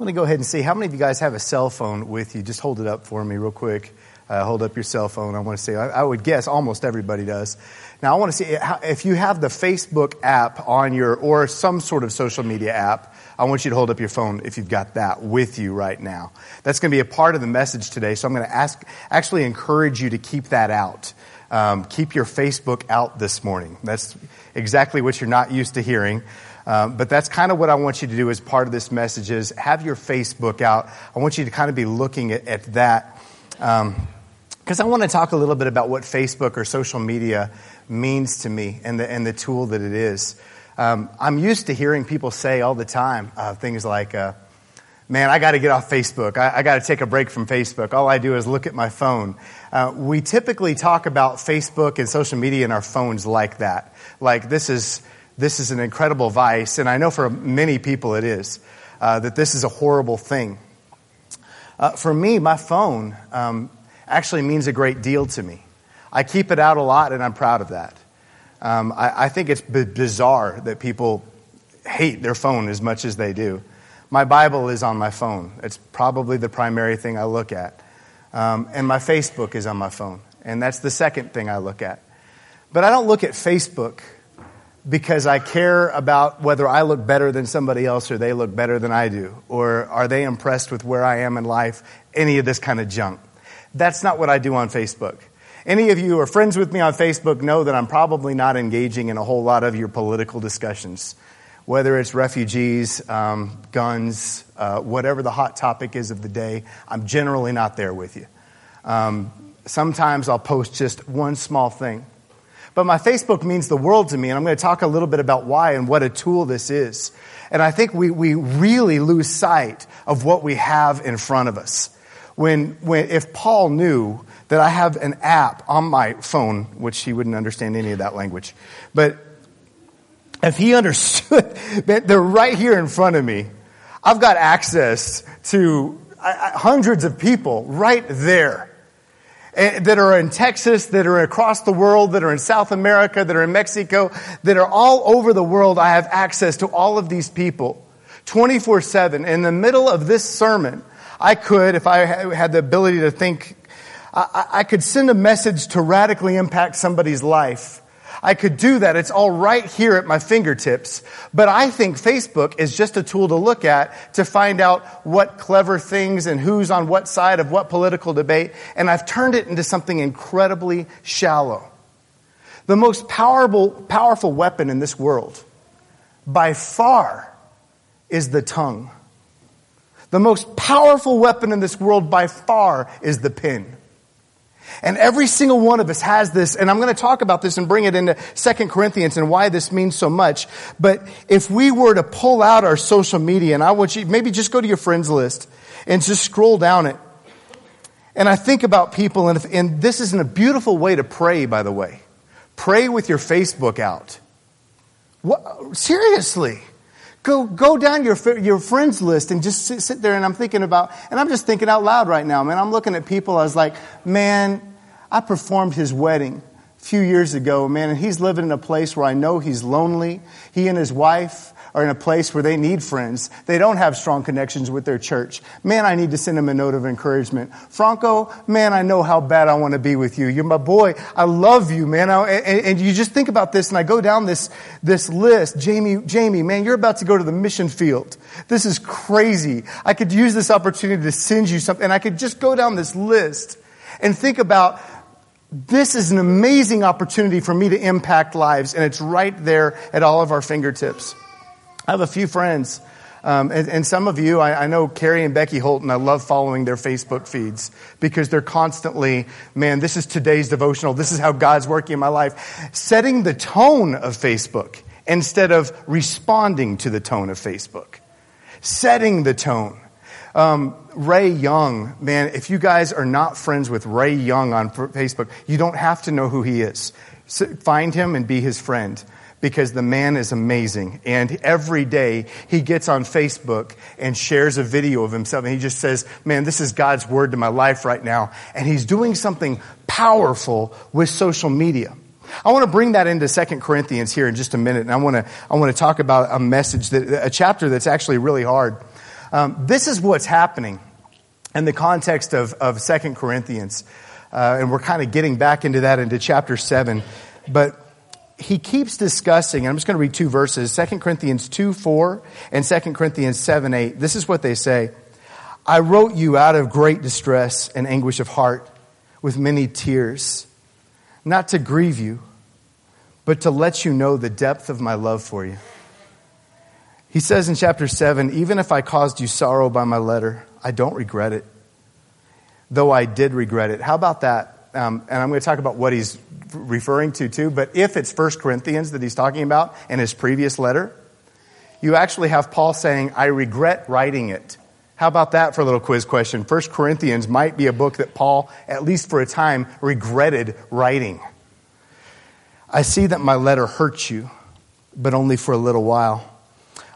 I'm going to go ahead and see how many of you guys have a cell phone with you. Just hold it up for me, real quick. Uh, hold up your cell phone. I want to see. I, I, would guess almost everybody does. Now, I want to see if you have the Facebook app on your, or some sort of social media app. I want you to hold up your phone if you've got that with you right now. That's going to be a part of the message today. So I'm going to ask, actually encourage you to keep that out. Um, keep your Facebook out this morning. That's exactly what you're not used to hearing. Um, but that's kind of what I want you to do as part of this message is have your Facebook out. I want you to kind of be looking at, at that. Because um, I want to talk a little bit about what Facebook or social media means to me and the, and the tool that it is. Um, I'm used to hearing people say all the time uh, things like, uh, man, I got to get off Facebook. I, I got to take a break from Facebook. All I do is look at my phone. Uh, we typically talk about Facebook and social media in our phones like that. Like this is this is an incredible vice, and I know for many people it is, uh, that this is a horrible thing. Uh, for me, my phone um, actually means a great deal to me. I keep it out a lot, and I'm proud of that. Um, I, I, think it's b- bizarre that people hate their phone as much as they do. My Bible is on my phone. It's probably the primary thing I look at. Um, and my Facebook is on my phone. And that's the second thing I look at. But I don't look at Facebook because I care about whether I look better than somebody else or they look better than I do, or are they impressed with where I am in life, any of this kind of junk. That's not what I do on Facebook. Any of you who are friends with me on Facebook know that I'm probably not engaging in a whole lot of your political discussions. Whether it's refugees, um, guns, uh, whatever the hot topic is of the day, I'm generally not there with you. Um, sometimes I'll post just one small thing. But my Facebook means the world to me, and I'm going to talk a little bit about why and what a tool this is. And I think we, we really lose sight of what we have in front of us. When, when, if Paul knew that I have an app on my phone, which he wouldn't understand any of that language, but if he understood that they're right here in front of me, I've got access to hundreds of people right there Eh, that are in Texas, that are across the world, that are in South America, that are in Mexico, that are all over the world. I have access to all of these people 24 7. In the middle of this sermon, I could, if I had the ability to think, I, could send a message to radically impact somebody's life I could do that. It's all right here at my fingertips. But I think Facebook is just a tool to look at to find out what clever things and who's on what side of what political debate. And I've turned it into something incredibly shallow. The most powerful, powerful weapon in this world, by far, is the tongue. The most powerful weapon in this world, by far, is the pen. And every single one of us has this, and I'm going to talk about this and bring it into Second Corinthians and why this means so much. But if we were to pull out our social media, and I want you, maybe just go to your friends list and just scroll down it. And I think about people, and, if, and this is a beautiful way to pray, by the way. Pray with your Facebook out. What, seriously. Go, go down your, your friends list and just sit, sit there and I'm thinking about, and I'm just thinking out loud right now, man. I'm looking at people, I was like, man, I performed his wedding a few years ago, man, and he's living in a place where I know he's lonely. He and his wife are in a place where they need friends. They don't have strong connections with their church. Man, I need to send them a note of encouragement. Franco, man, I know how bad I want to be with you. You're my boy. I love you, man. I, and, and, you just think about this, and I go down this, this list. Jamie, Jamie, man, you're about to go to the mission field. This is crazy. I could use this opportunity to send you something, and I could just go down this list and think about this is an amazing opportunity for me to impact lives, and it's right there at all of our fingertips. I have a few friends, um, and, and, some of you, I, I, know Carrie and Becky Holton, I love following their Facebook feeds because they're constantly, man, this is today's devotional. This is how God's working in my life. Setting the tone of Facebook instead of responding to the tone of Facebook. Setting the tone. Um, Ray Young, man, if you guys are not friends with Ray Young on Facebook, you don't have to know who he is. So find him and be his friend because the man is amazing. And every day he gets on Facebook and shares a video of himself and he just says, man, this is God's word to my life right now. And he's doing something powerful with social media. I want to bring that into Second Corinthians here in just a minute. And I want to, I want to talk about a message that, a chapter that's actually really hard. Um, this is what's happening in the context of, of 2 Corinthians. Uh, and we're kind of getting back into that into chapter 7. But he keeps discussing, and I'm just going to read two verses 2 Corinthians 2 4 and 2 Corinthians 7 8. This is what they say I wrote you out of great distress and anguish of heart with many tears, not to grieve you, but to let you know the depth of my love for you. He says in chapter 7 Even if I caused you sorrow by my letter, I don't regret it, though I did regret it. How about that? Um, and I'm going to talk about what he's referring to too. But if it's 1 Corinthians that he's talking about in his previous letter, you actually have Paul saying, I regret writing it. How about that for a little quiz question? 1 Corinthians might be a book that Paul, at least for a time, regretted writing. I see that my letter hurts you, but only for a little while.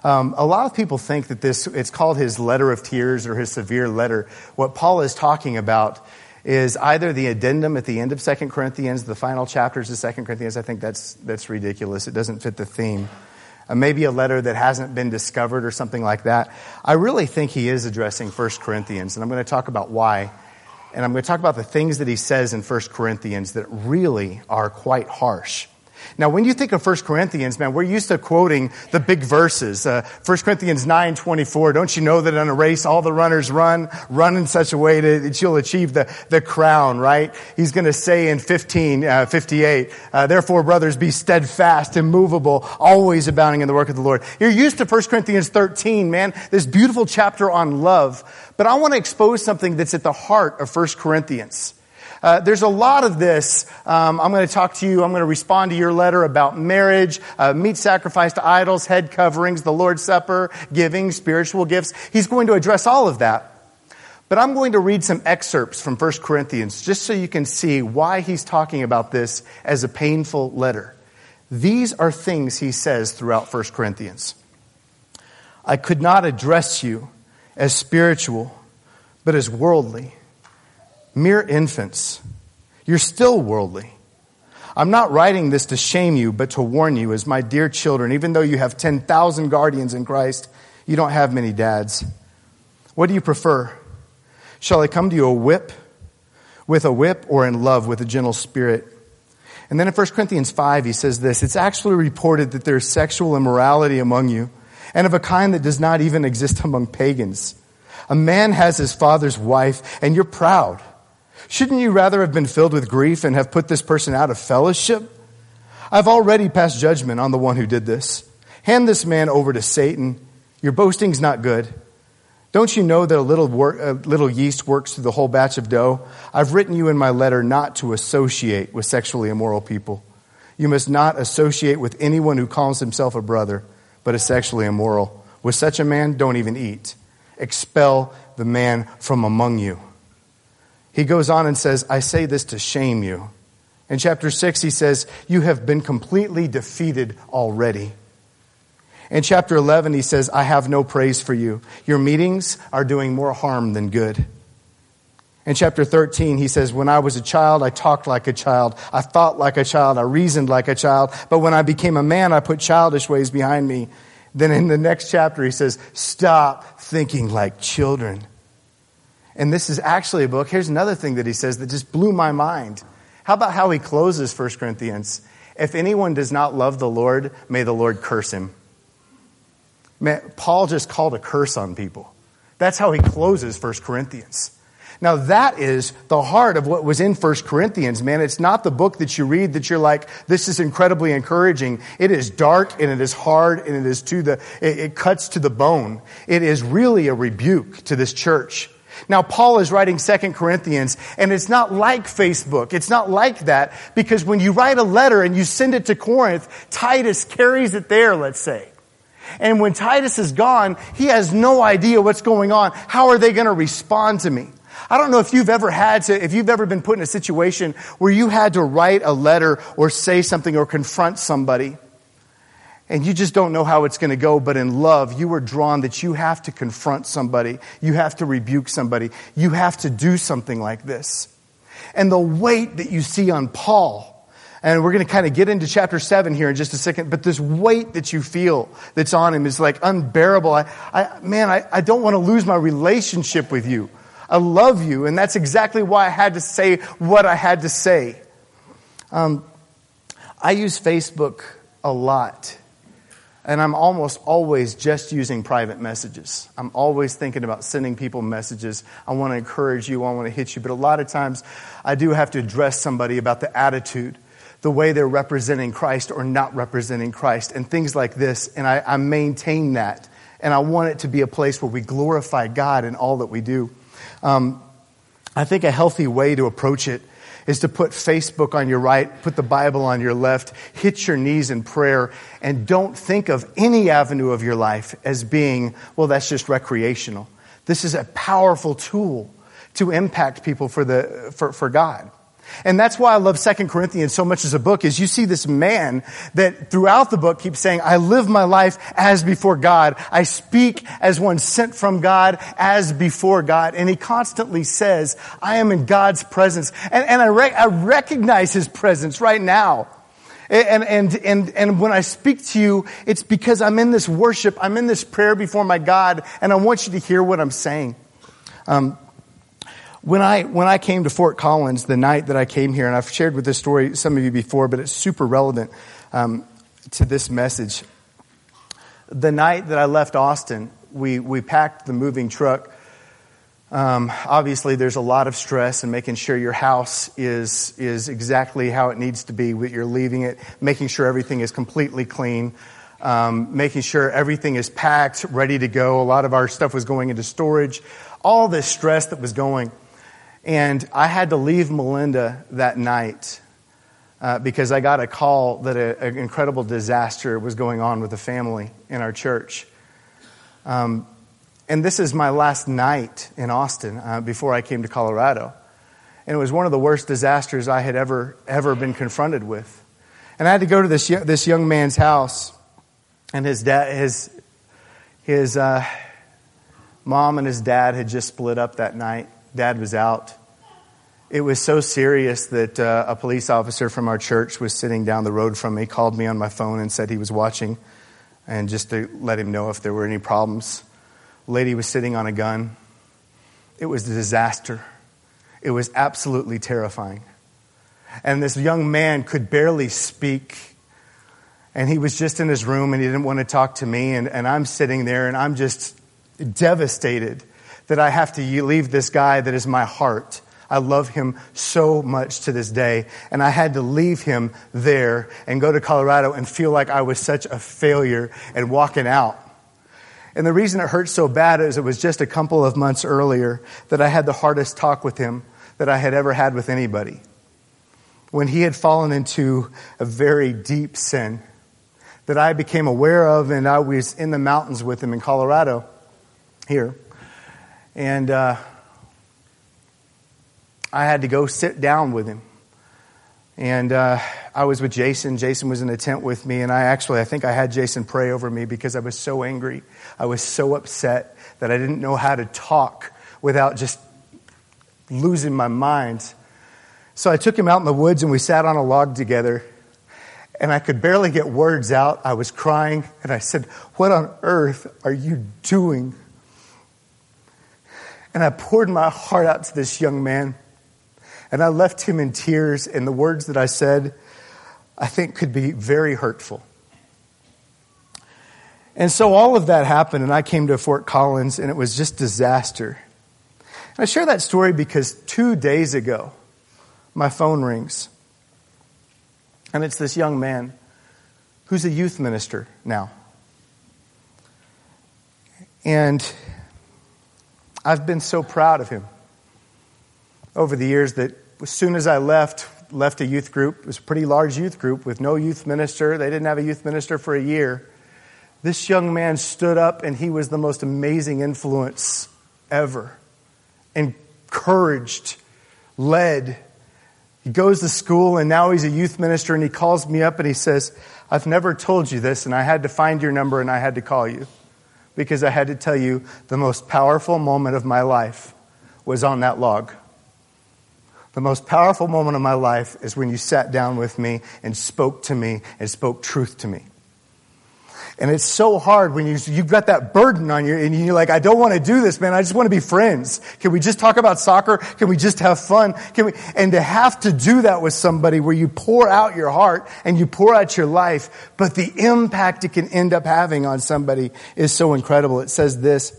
Um, a lot of people think that this, it's called his letter of tears or his severe letter. What Paul is talking about is either the addendum at the end of 2 Corinthians, the final chapters of 2 Corinthians. I think that's, that's ridiculous. It doesn't fit the theme. Uh, maybe a letter that hasn't been discovered or something like that. I really think he is addressing 1 Corinthians, and I'm going to talk about why. And I'm going to talk about the things that he says in 1 Corinthians that really are quite harsh. Now, when you think of 1 Corinthians, man, we're used to quoting the big verses. Uh, 1 Corinthians 9, 24, don't you know that in a race all the runners run, run in such a way that you'll achieve the, the crown, right? He's going to say in 15, uh, 58, uh, therefore, brothers, be steadfast, immovable, always abounding in the work of the Lord. You're used to 1 Corinthians 13, man, this beautiful chapter on love. But I want to expose something that's at the heart of 1 Corinthians. Uh, there's a lot of this. Um, I'm going to talk to you. I'm going to respond to your letter about marriage, uh, meat sacrifice to idols, head coverings, the Lord's Supper, giving, spiritual gifts. He's going to address all of that. But I'm going to read some excerpts from 1 Corinthians just so you can see why he's talking about this as a painful letter. These are things he says throughout 1 Corinthians. I could not address you as spiritual, but as worldly mere infants. You're still worldly. I'm not writing this to shame you, but to warn you, as my dear children, even though you have 10,000 guardians in Christ, you don't have many dads. What do you prefer? Shall I come to you a whip with a whip or in love with a gentle spirit? And then in 1 Corinthians 5, he says this It's actually reported that there is sexual immorality among you, and of a kind that does not even exist among pagans. A man has his father's wife, and you're proud. Shouldn't you rather have been filled with grief and have put this person out of fellowship? I've already passed judgment on the one who did this. Hand this man over to Satan. Your boasting's not good. Don't you know that a little, a little yeast works through the whole batch of dough? I've written you in my letter not to associate with sexually immoral people. You must not associate with anyone who calls himself a brother, but is sexually immoral. With such a man, don't even eat. Expel the man from among you. He goes on and says, I say this to shame you. In chapter 6, he says, You have been completely defeated already. In chapter 11, he says, I have no praise for you. Your meetings are doing more harm than good. In chapter 13, he says, When I was a child, I talked like a child. I thought like a child. I reasoned like a child. But when I became a man, I put childish ways behind me. Then in the next chapter, he says, Stop thinking like children. And this is actually a book. Here's another thing that he says that just blew my mind. How about how he closes 1 Corinthians? If anyone does not love the Lord, may the Lord curse him. Man, Paul just called a curse on people. That's how he closes 1 Corinthians. Now, that is the heart of what was in 1 Corinthians, man. It's not the book that you read that you're like, this is incredibly encouraging. It is dark and it is hard and it is to the, it, it cuts to the bone. It is really a rebuke to this church. Now, Paul is writing Second Corinthians, and it's not like Facebook. It's not like that, because when you write a letter and you send it to Corinth, Titus carries it there, let's say. And when Titus is gone, he has no idea what's going on. How are they going to respond to me? I don't know if you've ever had to, if you've ever been put in a situation where you had to write a letter or say something or confront somebody and you just don't know how it's going to go, but in love, you are drawn that you have to confront somebody. You have to rebuke somebody. You have to do something like this. And the weight that you see on Paul, And we're going to kind of get into chapter 7 here in just a second. But this weight that you feel that's on him is like unbearable. I, I, man, I, I don't want to lose my relationship with you. I love you. And that's exactly why I had to say what I had to say. Um, I use Facebook a lot. And I'm almost always just using private messages. I'm always thinking about sending people messages. I want to encourage you. I want to hit you. But a lot of times I do have to address somebody about the attitude the way they're representing Christ or not representing Christ, and things like this. And I, I maintain that. And I want it to be a place where we glorify God in all that we do. Um, I think a healthy way to approach it is to put Facebook on your right, put the Bible on your left, hit your knees in prayer, and don't think of any avenue of your life as being, well, that's just recreational. This is a powerful tool to impact people for, the, for, for God. And that's why I love Second Corinthians so much as a book is you see this man that throughout the book keeps saying, I live my life as before God. I speak as one sent from God as before God. And he constantly says, I am in God's presence. And, and I, re- I recognize his presence right now. And, and, and, and when I speak to you, it's because I'm in this worship, I'm in this prayer before my God, and I want you to hear what I'm saying. Um, when I, when I came to Fort Collins the night that I came here, and I've shared with this story some of you before, but it's super relevant um, to this message. The night that I left Austin, we, we packed the moving truck. Um, obviously, there's a lot of stress in making sure your house is, is exactly how it needs to be. That you're leaving it, making sure everything is completely clean, um, making sure everything is packed, ready to go. A lot of our stuff was going into storage. All this stress that was going. And I had to leave Melinda that night uh, because I got a call that an incredible disaster was going on with a family in our church. Um, and this is my last night in Austin uh, before I came to Colorado. And it was one of the worst disasters I had ever, ever been confronted with. And I had to go to this, this young man's house, and his, dad, his, his uh, mom and his dad had just split up that night. Dad was out. It was so serious that uh, a police officer from our church was sitting down the road from me, called me on my phone and said he was watching, and just to let him know if there were any problems. lady was sitting on a gun. It was a disaster. It was absolutely terrifying. And this young man could barely speak. And he was just in his room and he didn't want to talk to me. And, and I'm sitting there and I'm just devastated that I have to leave this guy that is my heart. I love him so much to this day. And I had to leave him there and go to Colorado and feel like I was such a failure and walking out. And the reason it hurt so bad is it was just a couple of months earlier that I had the hardest talk with him that I had ever had with anybody. When he had fallen into a very deep sin that I became aware of, and I was in the mountains with him in Colorado here. And uh, I had to go sit down with him. And uh, I was with Jason. Jason was in the tent with me, and I actually, I think I had Jason pray over me because I was so angry. I was so upset that I didn't know how to talk without just losing my mind. So I took him out in the woods, and we sat on a log together. And I could barely get words out. I was crying, and I said, What on earth are you doing? And I poured my heart out to this young man. And I left him in tears, and the words that I said, I think, could be very hurtful. And so all of that happened, and I came to Fort Collins, and it was just disaster. And I share that story because two days ago, my phone rings. And it's this young man who's a youth minister now. And I've been so proud of him over the years that as soon as I left, left a youth group, it was a pretty large youth group with no youth minister. They didn't have a youth minister for a year. This young man stood up and he was the most amazing influence ever. Encouraged, led. He goes to school and now he's a youth minister and he calls me up and he says, I've never told you this and I had to find your number and I had to call you because I had to tell you the most powerful moment of my life was on that log The most powerful moment of my life is when you sat down with me and spoke to me and spoke truth to me. And it's so hard when you, you've got that burden on you and you're like, I don't want to do this, man. I just want to be friends. Can we just talk about soccer? Can we just have fun? Can we, and to have to do that with somebody where you pour out your heart and you pour out your life, but the impact it can end up having on somebody is so incredible. It says this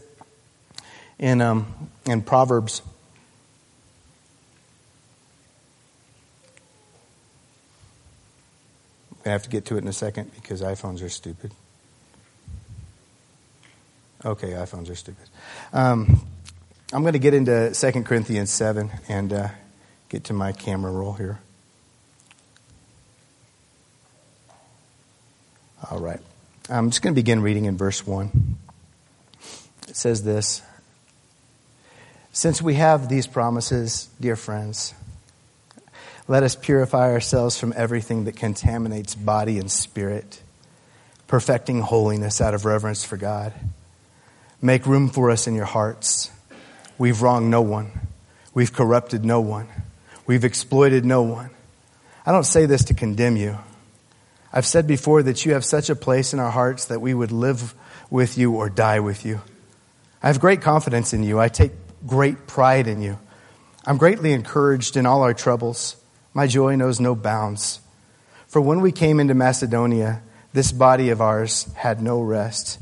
in, um, in Proverbs. I have to get to it in a second because iPhones are stupid. Okay, iPhones are stupid. Um, I'm going to get into 2 Corinthians 7 and uh, get to my camera roll here. All right. I'm just going to begin reading in verse 1. It says this Since we have these promises, dear friends, let us purify ourselves from everything that contaminates body and spirit, perfecting holiness out of reverence for God. Make room for us in your hearts. We've wronged no one. We've corrupted no one. We've exploited no one. I don't say this to condemn you. I've said before that you have such a place in our hearts that we would live with you or die with you. I have great confidence in you. I take great pride in you. I'm greatly encouraged in all our troubles. My joy knows no bounds. For when we came into Macedonia, this body of ours had no rest.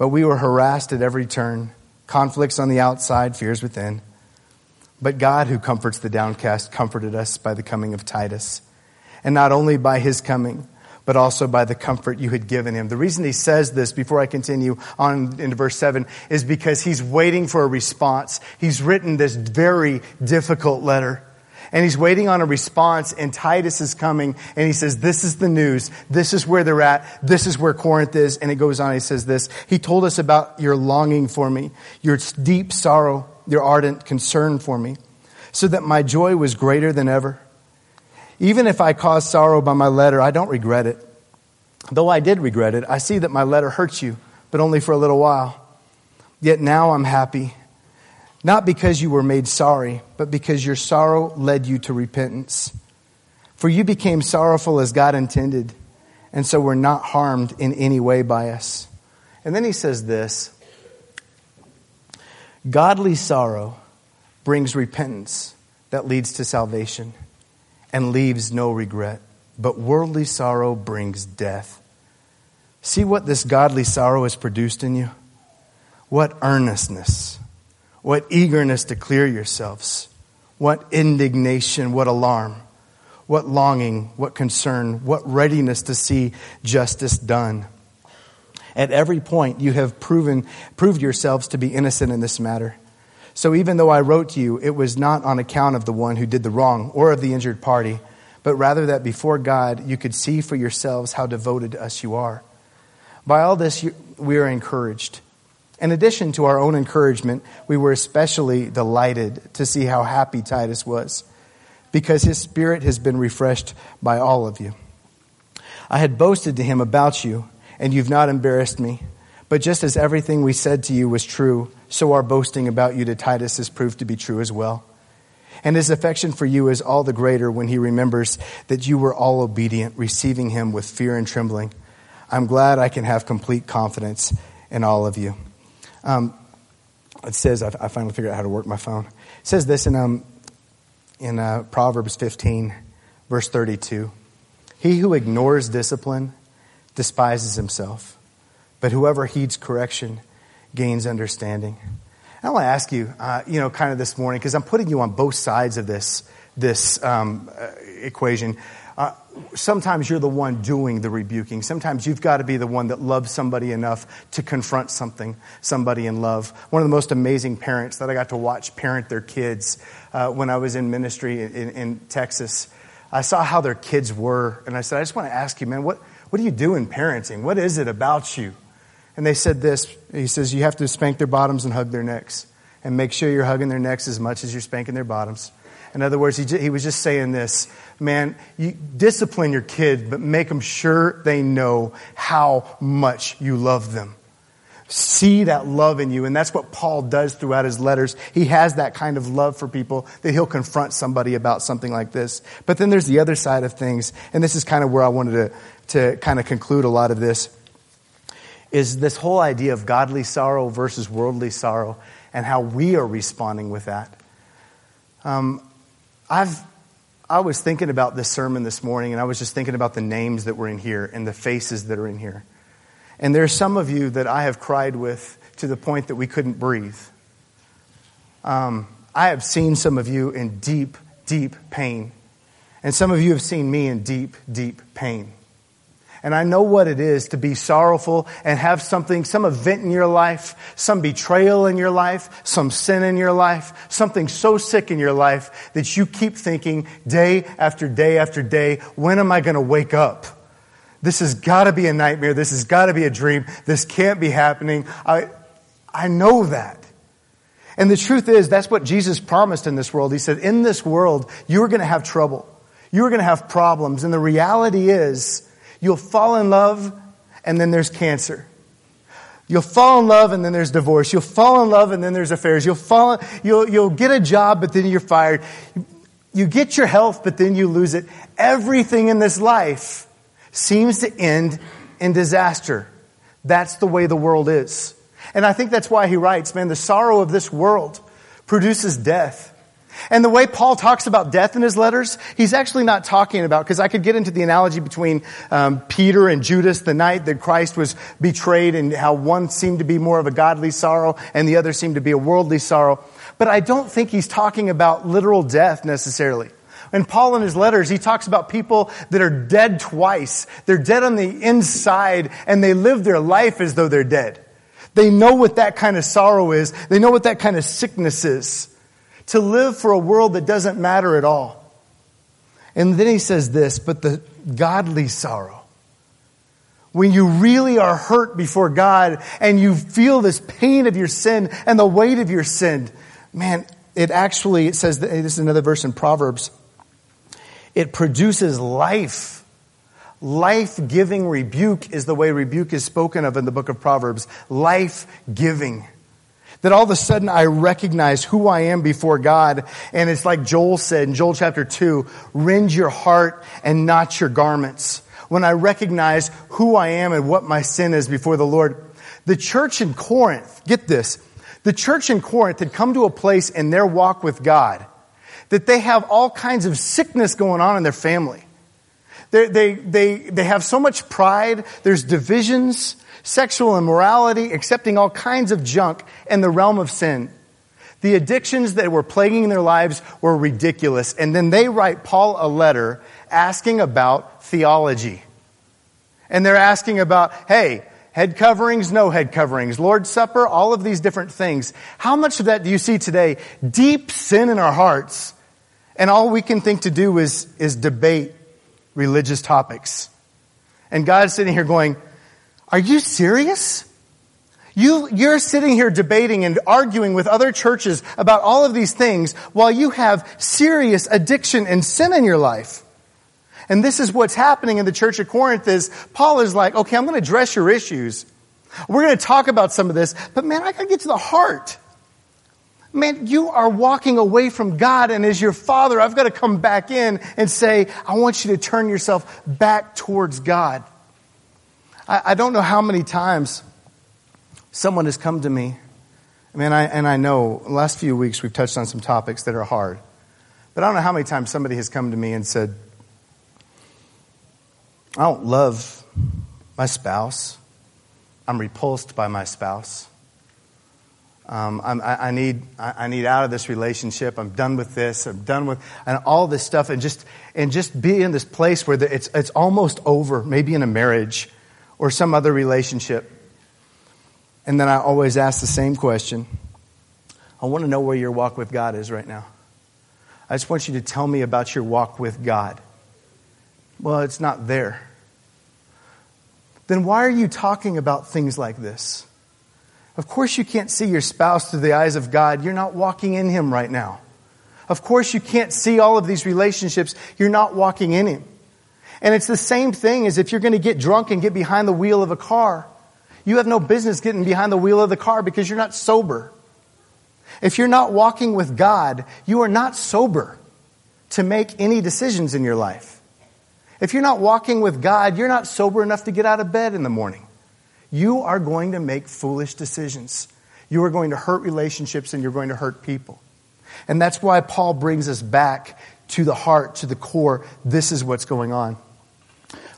But we were harassed at every turn, conflicts on the outside, fears within. But God, who comforts the downcast, comforted us by the coming of Titus. And not only by his coming, but also by the comfort you had given him. The reason he says this before I continue on into verse 7 is because he's waiting for a response. He's written this very difficult letter and he's waiting on a response and Titus is coming and he says, this is the news. This is where they're at. This is where Corinth is. And it goes on. He says this. He told us about your longing for me, your deep sorrow, your ardent concern for me, so that my joy was greater than ever. Even if I caused sorrow by my letter, I don't regret it. Though I did regret it, I see that my letter hurts you, but only for a little while. Yet now I'm happy not because you were made sorry, but because your sorrow led you to repentance. For you became sorrowful as God intended, and so were not harmed in any way by us. And then he says this Godly sorrow brings repentance that leads to salvation and leaves no regret, but worldly sorrow brings death. See what this godly sorrow has produced in you? What earnestness what eagerness to clear yourselves. What indignation, what alarm, what longing, what concern, what readiness to see justice done. At every point, you have proven, proved yourselves to be innocent in this matter. So even though I wrote to you, it was not on account of the one who did the wrong or of the injured party, but rather that before God you could see for yourselves how devoted to us you are. By all this, we are encouraged. In addition to our own encouragement, we were especially delighted to see how happy Titus was, because his spirit has been refreshed by all of you. I had boasted to him about you, and you've not embarrassed me. But just as everything we said to you was true, so our boasting about you to Titus has proved to be true as well. And his affection for you is all the greater when he remembers that you were all obedient, receiving him with fear and trembling. I'm glad I can have complete confidence in all of you. Um, it says, I, I, finally figured out how to work my phone. It says this in, um, in uh, Proverbs 15, verse 32. He who ignores discipline despises himself, but whoever heeds correction gains understanding. I want to ask you, uh, you know, kind of this morning, because I'm putting you on both sides of this, this um, uh, equation. Uh, sometimes you're the one doing the rebuking. Sometimes you've got to be the one that loves somebody enough to confront something, somebody in love. One of the most amazing parents that I got to watch parent their kids uh, when I was in ministry in, in, Texas. I saw how their kids were, and I said, I just want to ask you, man, what, what do you do in parenting? What is it about you? And they said this. He says, you have to spank their bottoms and hug their necks. And make sure you're hugging their necks as much as you're spanking their bottoms. In other words, he, he was just saying this man, you discipline your kids, but make them sure they know how much you love them. see that love in you. And that's what Paul does throughout his letters. He has that kind of love for people that he'll confront somebody about something like this. But then there's the other side of things. And this is kind of where I wanted to, to kind of conclude a lot of this is this whole idea of godly sorrow versus worldly sorrow and how we are responding with that. Um, I've, I was thinking about this sermon this morning and I was just thinking about the names that were in here and the faces that are in here. And there are some of you that I have cried with to the point that we couldn't breathe. Um, I have seen some of you in deep, deep pain. And some of you have seen me in deep, deep pain. And I know what it is to be sorrowful and have something, some event in your life, some betrayal in your life, some sin in your life, something so sick in your life that you keep thinking day after day after day, when am I going to wake up? This has got to be a nightmare. This has got to be a dream. This can't be happening. I, I know that. And the truth is, that's what Jesus promised in this world. He said, in this world, you are going to have trouble. You are going to have problems. And the reality is, you'll fall in love and then there's cancer. You'll fall in love and then there's divorce. You'll fall in love and then there's affairs. You'll fall, you'll, you'll get a job, but then you're fired. You get your health, but then you lose it. Everything in this life seems to end in disaster. That's the way the world is. And I think that's why he writes, man, the sorrow of this world produces death. And the way Paul talks about death in his letters, he's actually not talking about, because I could get into the analogy between um, Peter and Judas the night that Christ was betrayed and how one seemed to be more of a godly sorrow and the other seemed to be a worldly sorrow. But I don't think he's talking about literal death necessarily. And Paul in his letters, he talks about people that are dead twice. They're dead on the inside and they live their life as though they're dead. They know what that kind of sorrow is. They know what that kind of sickness is. To live for a world that doesn't matter at all. And then he says this, but the godly sorrow. When you really are hurt before God and you feel this pain of your sin and the weight of your sin, man, it actually, it says, this is another verse in Proverbs, it produces life. Life giving rebuke is the way rebuke is spoken of in the book of Proverbs. Life giving. That all of a sudden I recognize who I am before God. And it's like Joel said in Joel chapter 2 rend your heart and not your garments. When I recognize who I am and what my sin is before the Lord. The church in Corinth, get this, the church in Corinth had come to a place in their walk with God that they have all kinds of sickness going on in their family. They, they, they, they have so much pride. There's divisions, sexual immorality, accepting all kinds of junk in the realm of sin. The addictions that were plaguing their lives were ridiculous. And then they write Paul a letter asking about theology. And they're asking about, hey, head coverings, no head coverings, Lord's Supper, all of these different things. How much of that do you see today? Deep sin in our hearts and all we can think to do is, is debate religious topics. And God's sitting here going, Are you serious? You, you're sitting here debating and arguing with other churches about all of these things while you have serious addiction and sin in your life. And this is what's happening in the church of Corinth is Paul is like, okay, I'm going to address your issues. We're going to talk about some of this, but man, I got to get to the heart. Man, you are walking away from God, and as your father, I've got to come back in and say, I want you to turn yourself back towards God. I, I don't know how many times someone has come to me, I mean, I, and I know last few weeks we've touched on some topics that are hard, but I don't know how many times somebody has come to me and said, I don't love my spouse. I'm repulsed by my spouse. Um, I, I, need, I, need out of this relationship. I'm done with this. I'm done with and all this stuff, and just and just be in this place where the, it's it's almost over. Maybe in a marriage or some other relationship. And then I always ask the same question. I want to know where your walk with God is right now. I just want you to tell me about your walk with God. Well, it's not there. Then why are you talking about things like this? Of course, you can't see your spouse through the eyes of God. You're not walking in Him right now. Of course, you can't see all of these relationships. You're not walking in Him. And it's the same thing as if you're going to get drunk and get behind the wheel of a car. You have no business getting behind the wheel of the car because you're not sober. If you're not walking with God, you are not sober to make any decisions in your life. If you're not walking with God, you're not sober enough to get out of bed in the morning. You are going to make foolish decisions. You are going to hurt relationships and you're going to hurt people. And that's why Paul brings us back to the heart, to the core. This is what's going on.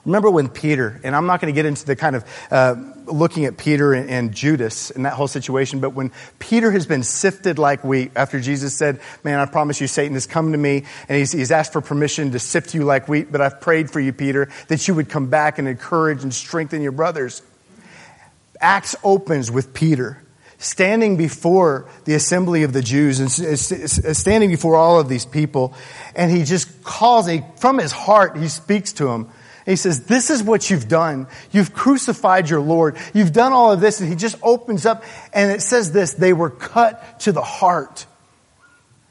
Remember when Peter, and I'm not going to get into the kind of uh, looking at Peter and, and, Judas and that whole situation, but when Peter has been sifted like wheat after Jesus said, Man, I promise you, Satan has come to me and he's, he's asked for permission to sift you like wheat, but I've prayed for you, Peter, that you would come back and encourage and strengthen your brothers. Acts opens with Peter standing before the assembly of the Jews and standing before all of these people, and he just calls, he, from his heart, he speaks to them he says, This is what you've done. You've crucified your Lord. You've done all of this. And he just opens up and it says this they were cut to the heart.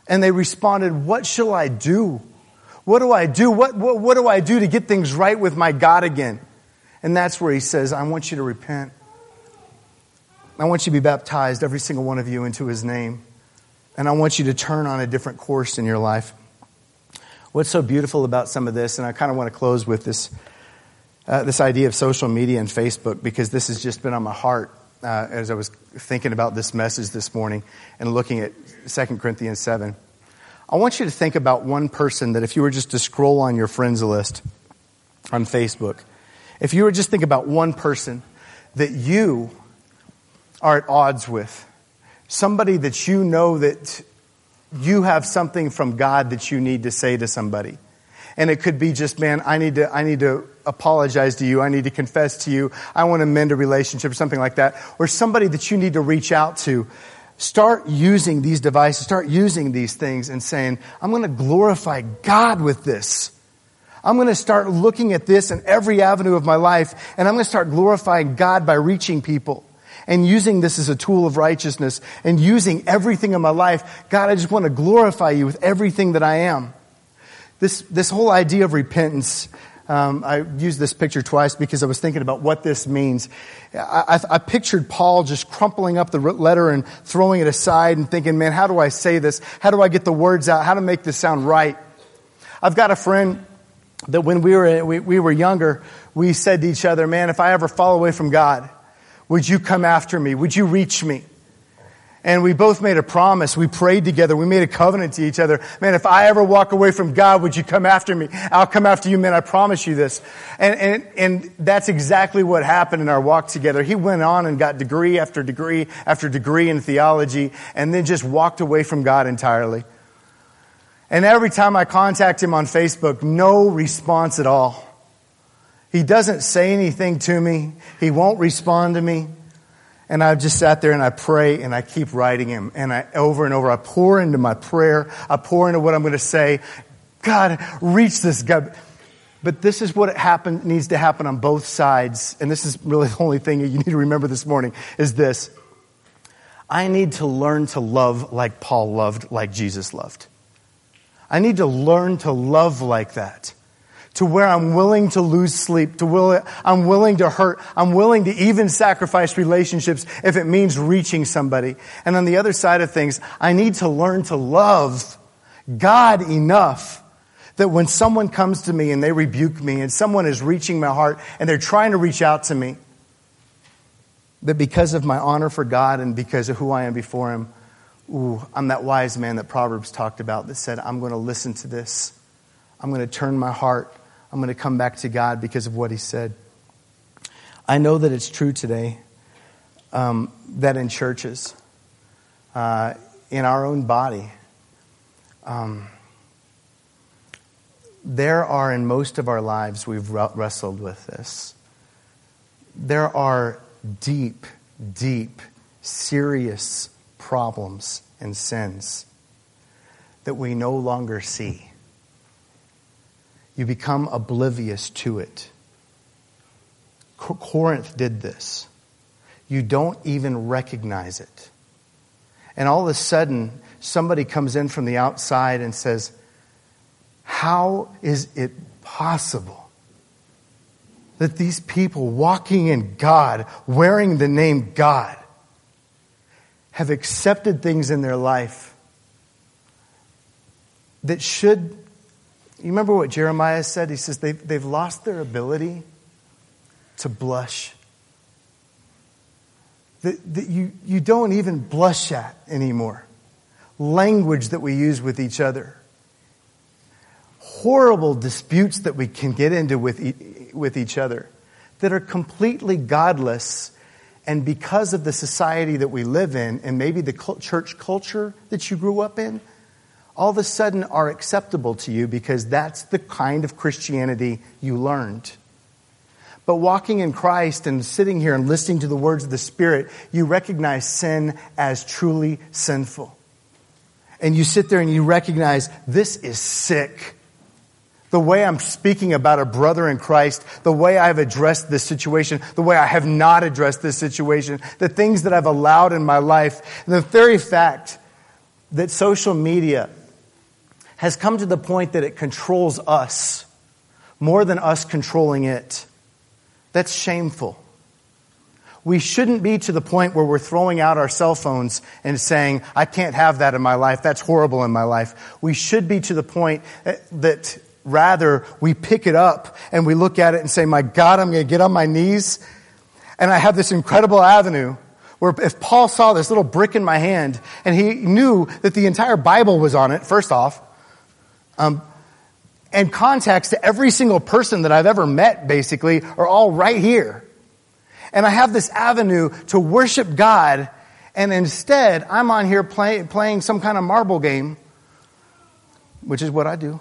And they responded, What shall I do? What do I do? What, what, what do I do to get things right with my God again? And that's where he says, I want you to repent. I want you to be baptized, every single one of you, into his name. And I want you to turn on a different course in your life. What's so beautiful about some of this, and I kind of want to close with this, uh, this idea of social media and Facebook, because this has just been on my heart uh, as I was thinking about this message this morning and looking at 2 Corinthians 7. I want you to think about one person that if you were just to scroll on your friends list on Facebook, if you were just think about one person that you are at odds with, somebody that you know that you have something from God that you need to say to somebody. And it could be just, man, I need to, I need to apologize to you. I need to confess to you. I want to mend a relationship or something like that. Or somebody that you need to reach out to. Start using these devices. Start using these things and saying, I'm going to glorify God with this. I'm going to start looking at this in every avenue of my life and I'm going to start glorifying God by reaching people and using this as a tool of righteousness and using everything in my life. God, I just want to glorify you with everything that I am. This, this whole idea of repentance, um, I used this picture twice because I was thinking about what this means. I, I, I, pictured Paul just crumpling up the letter and throwing it aside and thinking, man, how do I say this? How do I get the words out? How to make this sound right? I've got a friend that when we were, we, we were younger, we said to each other, man, if I ever fall away from God, would you come after me? Would you reach me? And we both made a promise. We prayed together. We made a covenant to each other. Man, if I ever walk away from God, would you come after me? I'll come after you, man. I promise you this. And, and, and that's exactly what happened in our walk together. He went on and got degree after degree after degree in theology and then just walked away from God entirely. And every time I contact him on Facebook, no response at all. He doesn't say anything to me. He won't respond to me. And I've just sat there and I pray and I keep writing him. And I, over and over, I pour into my prayer. I pour into what I'm going to say. God, reach this guy. But this is what happen, needs to happen on both sides. And this is really the only thing you need to remember this morning is this. I need to learn to love like Paul loved, like Jesus loved. I need to learn to love like that to where I'm willing to lose sleep, to will, I'm willing to hurt, I'm willing to even sacrifice relationships if it means reaching somebody. And on the other side of things, I need to learn to love God enough that when someone comes to me and they rebuke me and someone is reaching my heart and they're trying to reach out to me, that because of my honor for God and because of who I am before Him, ooh, I'm that wise man that Proverbs talked about that said, I'm going to listen to this. I'm going to turn my heart I'm going to come back to God because of what He said. I know that it's true today um, that in churches, uh, in our own body, um, there are in most of our lives we've wrestled with this. There are deep, deep, serious problems and sins that we no longer see you become oblivious to it. Corinth did this. You don't even recognize it. And all of a sudden, somebody comes in from the outside and says, How is it possible that these people walking in God, wearing the name God, have accepted things in their life that should. You remember what Jeremiah said? He says they've, they've lost their ability to blush. That, that you, you don't even blush at anymore. Language that we use with each other. Horrible disputes that we can get into with, e- with each other that are completely godless and because of the society that we live in and maybe the church culture that you grew up in, all of a sudden are acceptable to you because that's the kind of Christianity you learned. But walking in Christ and sitting here and listening to the words of the Spirit, you recognize sin as truly sinful. And you sit there and you recognize this is sick. The way I'm speaking about a brother in Christ, the way I've addressed this situation, the way I have not addressed this situation, the things that I've allowed in my life, and the very fact that social media has come to the point that it controls us more than us controlling it. That's shameful. We shouldn't be to the point where we're throwing out our cell phones and saying, I can't have that in my life. That's horrible in my life. We should be to the point eh, that rather we pick it up and we look at it and say, my God, I'm going to get on my knees. And I have this incredible avenue where if Paul saw this little brick in my hand and he knew that the entire Bible was on it, first off, um, and contacts to every single person that I've ever met, basically, are all right here. And I have this avenue to worship God, and instead, I'm on here play, playing some kind of marble game, which is what I do,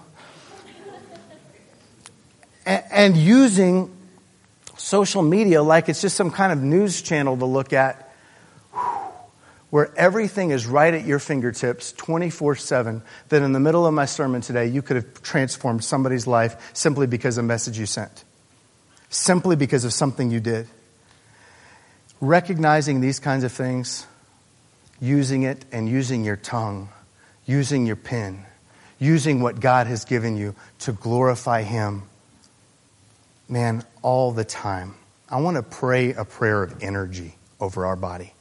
and, and using social media like it's just some kind of news channel to look at where everything is right at your fingertips 24 7, that in the middle of my sermon today, you could have transformed somebody's life simply because of a message you sent, simply because of something you did. Recognizing these kinds of things, using it and using your tongue, using your pen, using what God has given you to glorify Him, man, all the time. I want to pray a prayer of energy over our body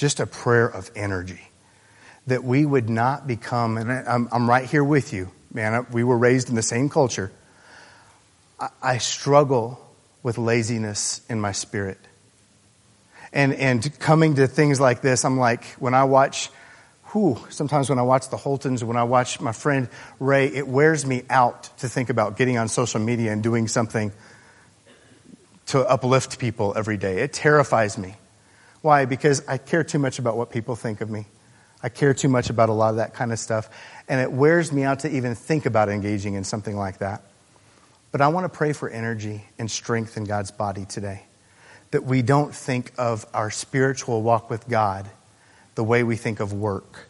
just a prayer of energy. That we would not become, and I'm, I'm right here with you, man. We were raised in the same culture. I, I struggle with laziness in my spirit. And, and coming to things like this, I'm like, when I watch, whew, sometimes when I watch the Holtons, when I watch my friend Ray, it wears me out to think about getting on social media and doing something to uplift people every day. It terrifies me. Why? Because I care too much about what people think of me. I care too much about a lot of that kind of stuff. And it wears me out to even think about engaging in something like that. But I want to pray for energy and strength in God's body today. That we don't think of our spiritual walk with God the way we think of work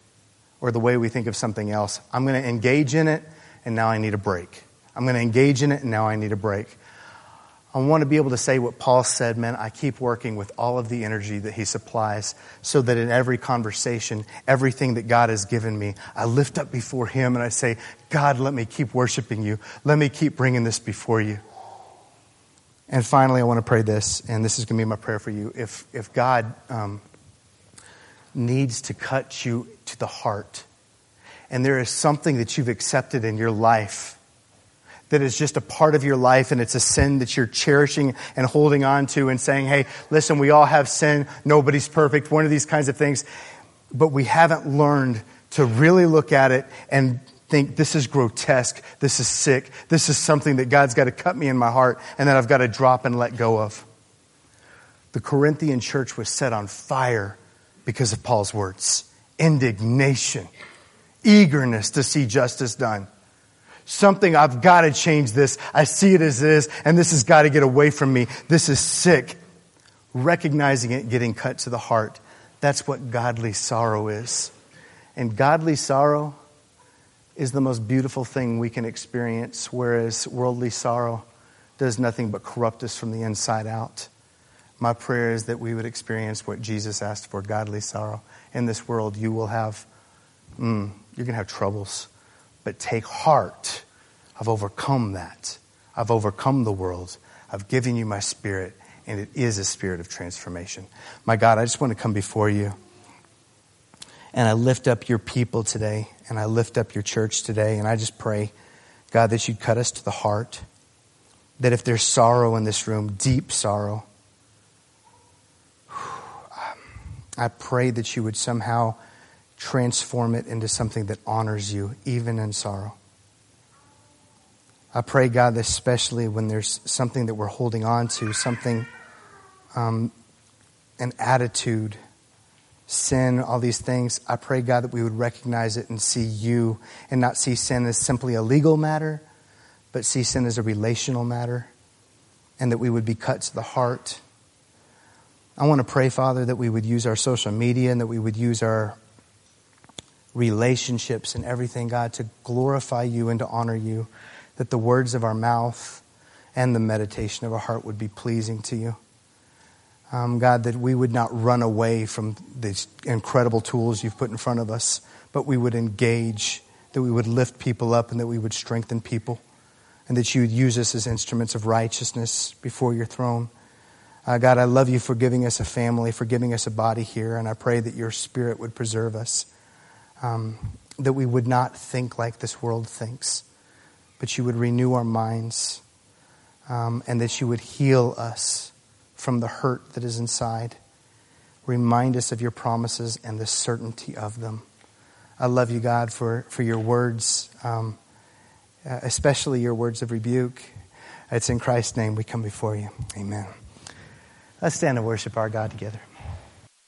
or the way we think of something else. I'm going to engage in it, and now I need a break. I'm going to engage in it, and now I need a break. I want to be able to say what Paul said, man, I keep working with all of the energy that he supplies so that in every conversation, everything that God has given me, I lift up before him and I say, God, let me keep worshiping you. Let me keep bringing this before you. And finally, I want to pray this, and this is going to be my prayer for you. If, if God um, needs to cut you to the heart, and there is something that you've accepted in your life, that is just a part of your life and it's a sin that you're cherishing and holding on to and saying, hey, listen, we all have sin. Nobody's perfect. One of these kinds of things. But we haven't learned to really look at it and think this is grotesque. This is sick. This is something that God's got to cut me in my heart and that I've got to drop and let go of. The Corinthian church was set on fire because of Paul's words indignation, eagerness to see justice done something, I've got to change this. I see it as it is, and this has got to get away from me. This is sick. Recognizing it, getting cut to the heart. That's what godly sorrow is. And godly sorrow is the most beautiful thing we can experience, whereas worldly sorrow does nothing but corrupt us from the inside out. My prayer is that we would experience what Jesus asked for godly sorrow. In this world, you will have, mm, you're going to have troubles. But take heart. I've overcome that. I've overcome the world. I've given you my spirit, and it is a spirit of transformation. My God, I just want to come before you. And I lift up your people today, and I lift up your church today, and I just pray, God, that you'd cut us to the heart. That if there's sorrow in this room, deep sorrow, I pray that you would somehow transform it into something that honors you, even in sorrow. I pray, God, especially when there's something that we're holding on to, something, um, an attitude, sin, all these things. I pray, God, that we would recognize it and see you and not see sin as simply a legal matter, but see sin as a relational matter, and that we would be cut to the heart. I want to pray, Father, that we would use our social media and that we would use our relationships and everything, God, to glorify you and to honor you that the words of our mouth and the meditation of our heart would be pleasing to you. Um, God, that we would not run away from these incredible tools you've put in front of us, but we would engage, that we would lift people up, and that we would strengthen people, and that you would use us as instruments of righteousness before your throne. Uh, God, I love you for giving us a family, for giving us a body here, and I pray that your spirit would preserve us, um, that we would not think like this world thinks but you would renew our minds um, and that you would heal us from the hurt that is inside. Remind us of your promises and the certainty of them. I love you, God, for, for your words, um, uh, especially your words of rebuke. It's in Christ's name we come before you. Amen. Let's stand and worship our God together.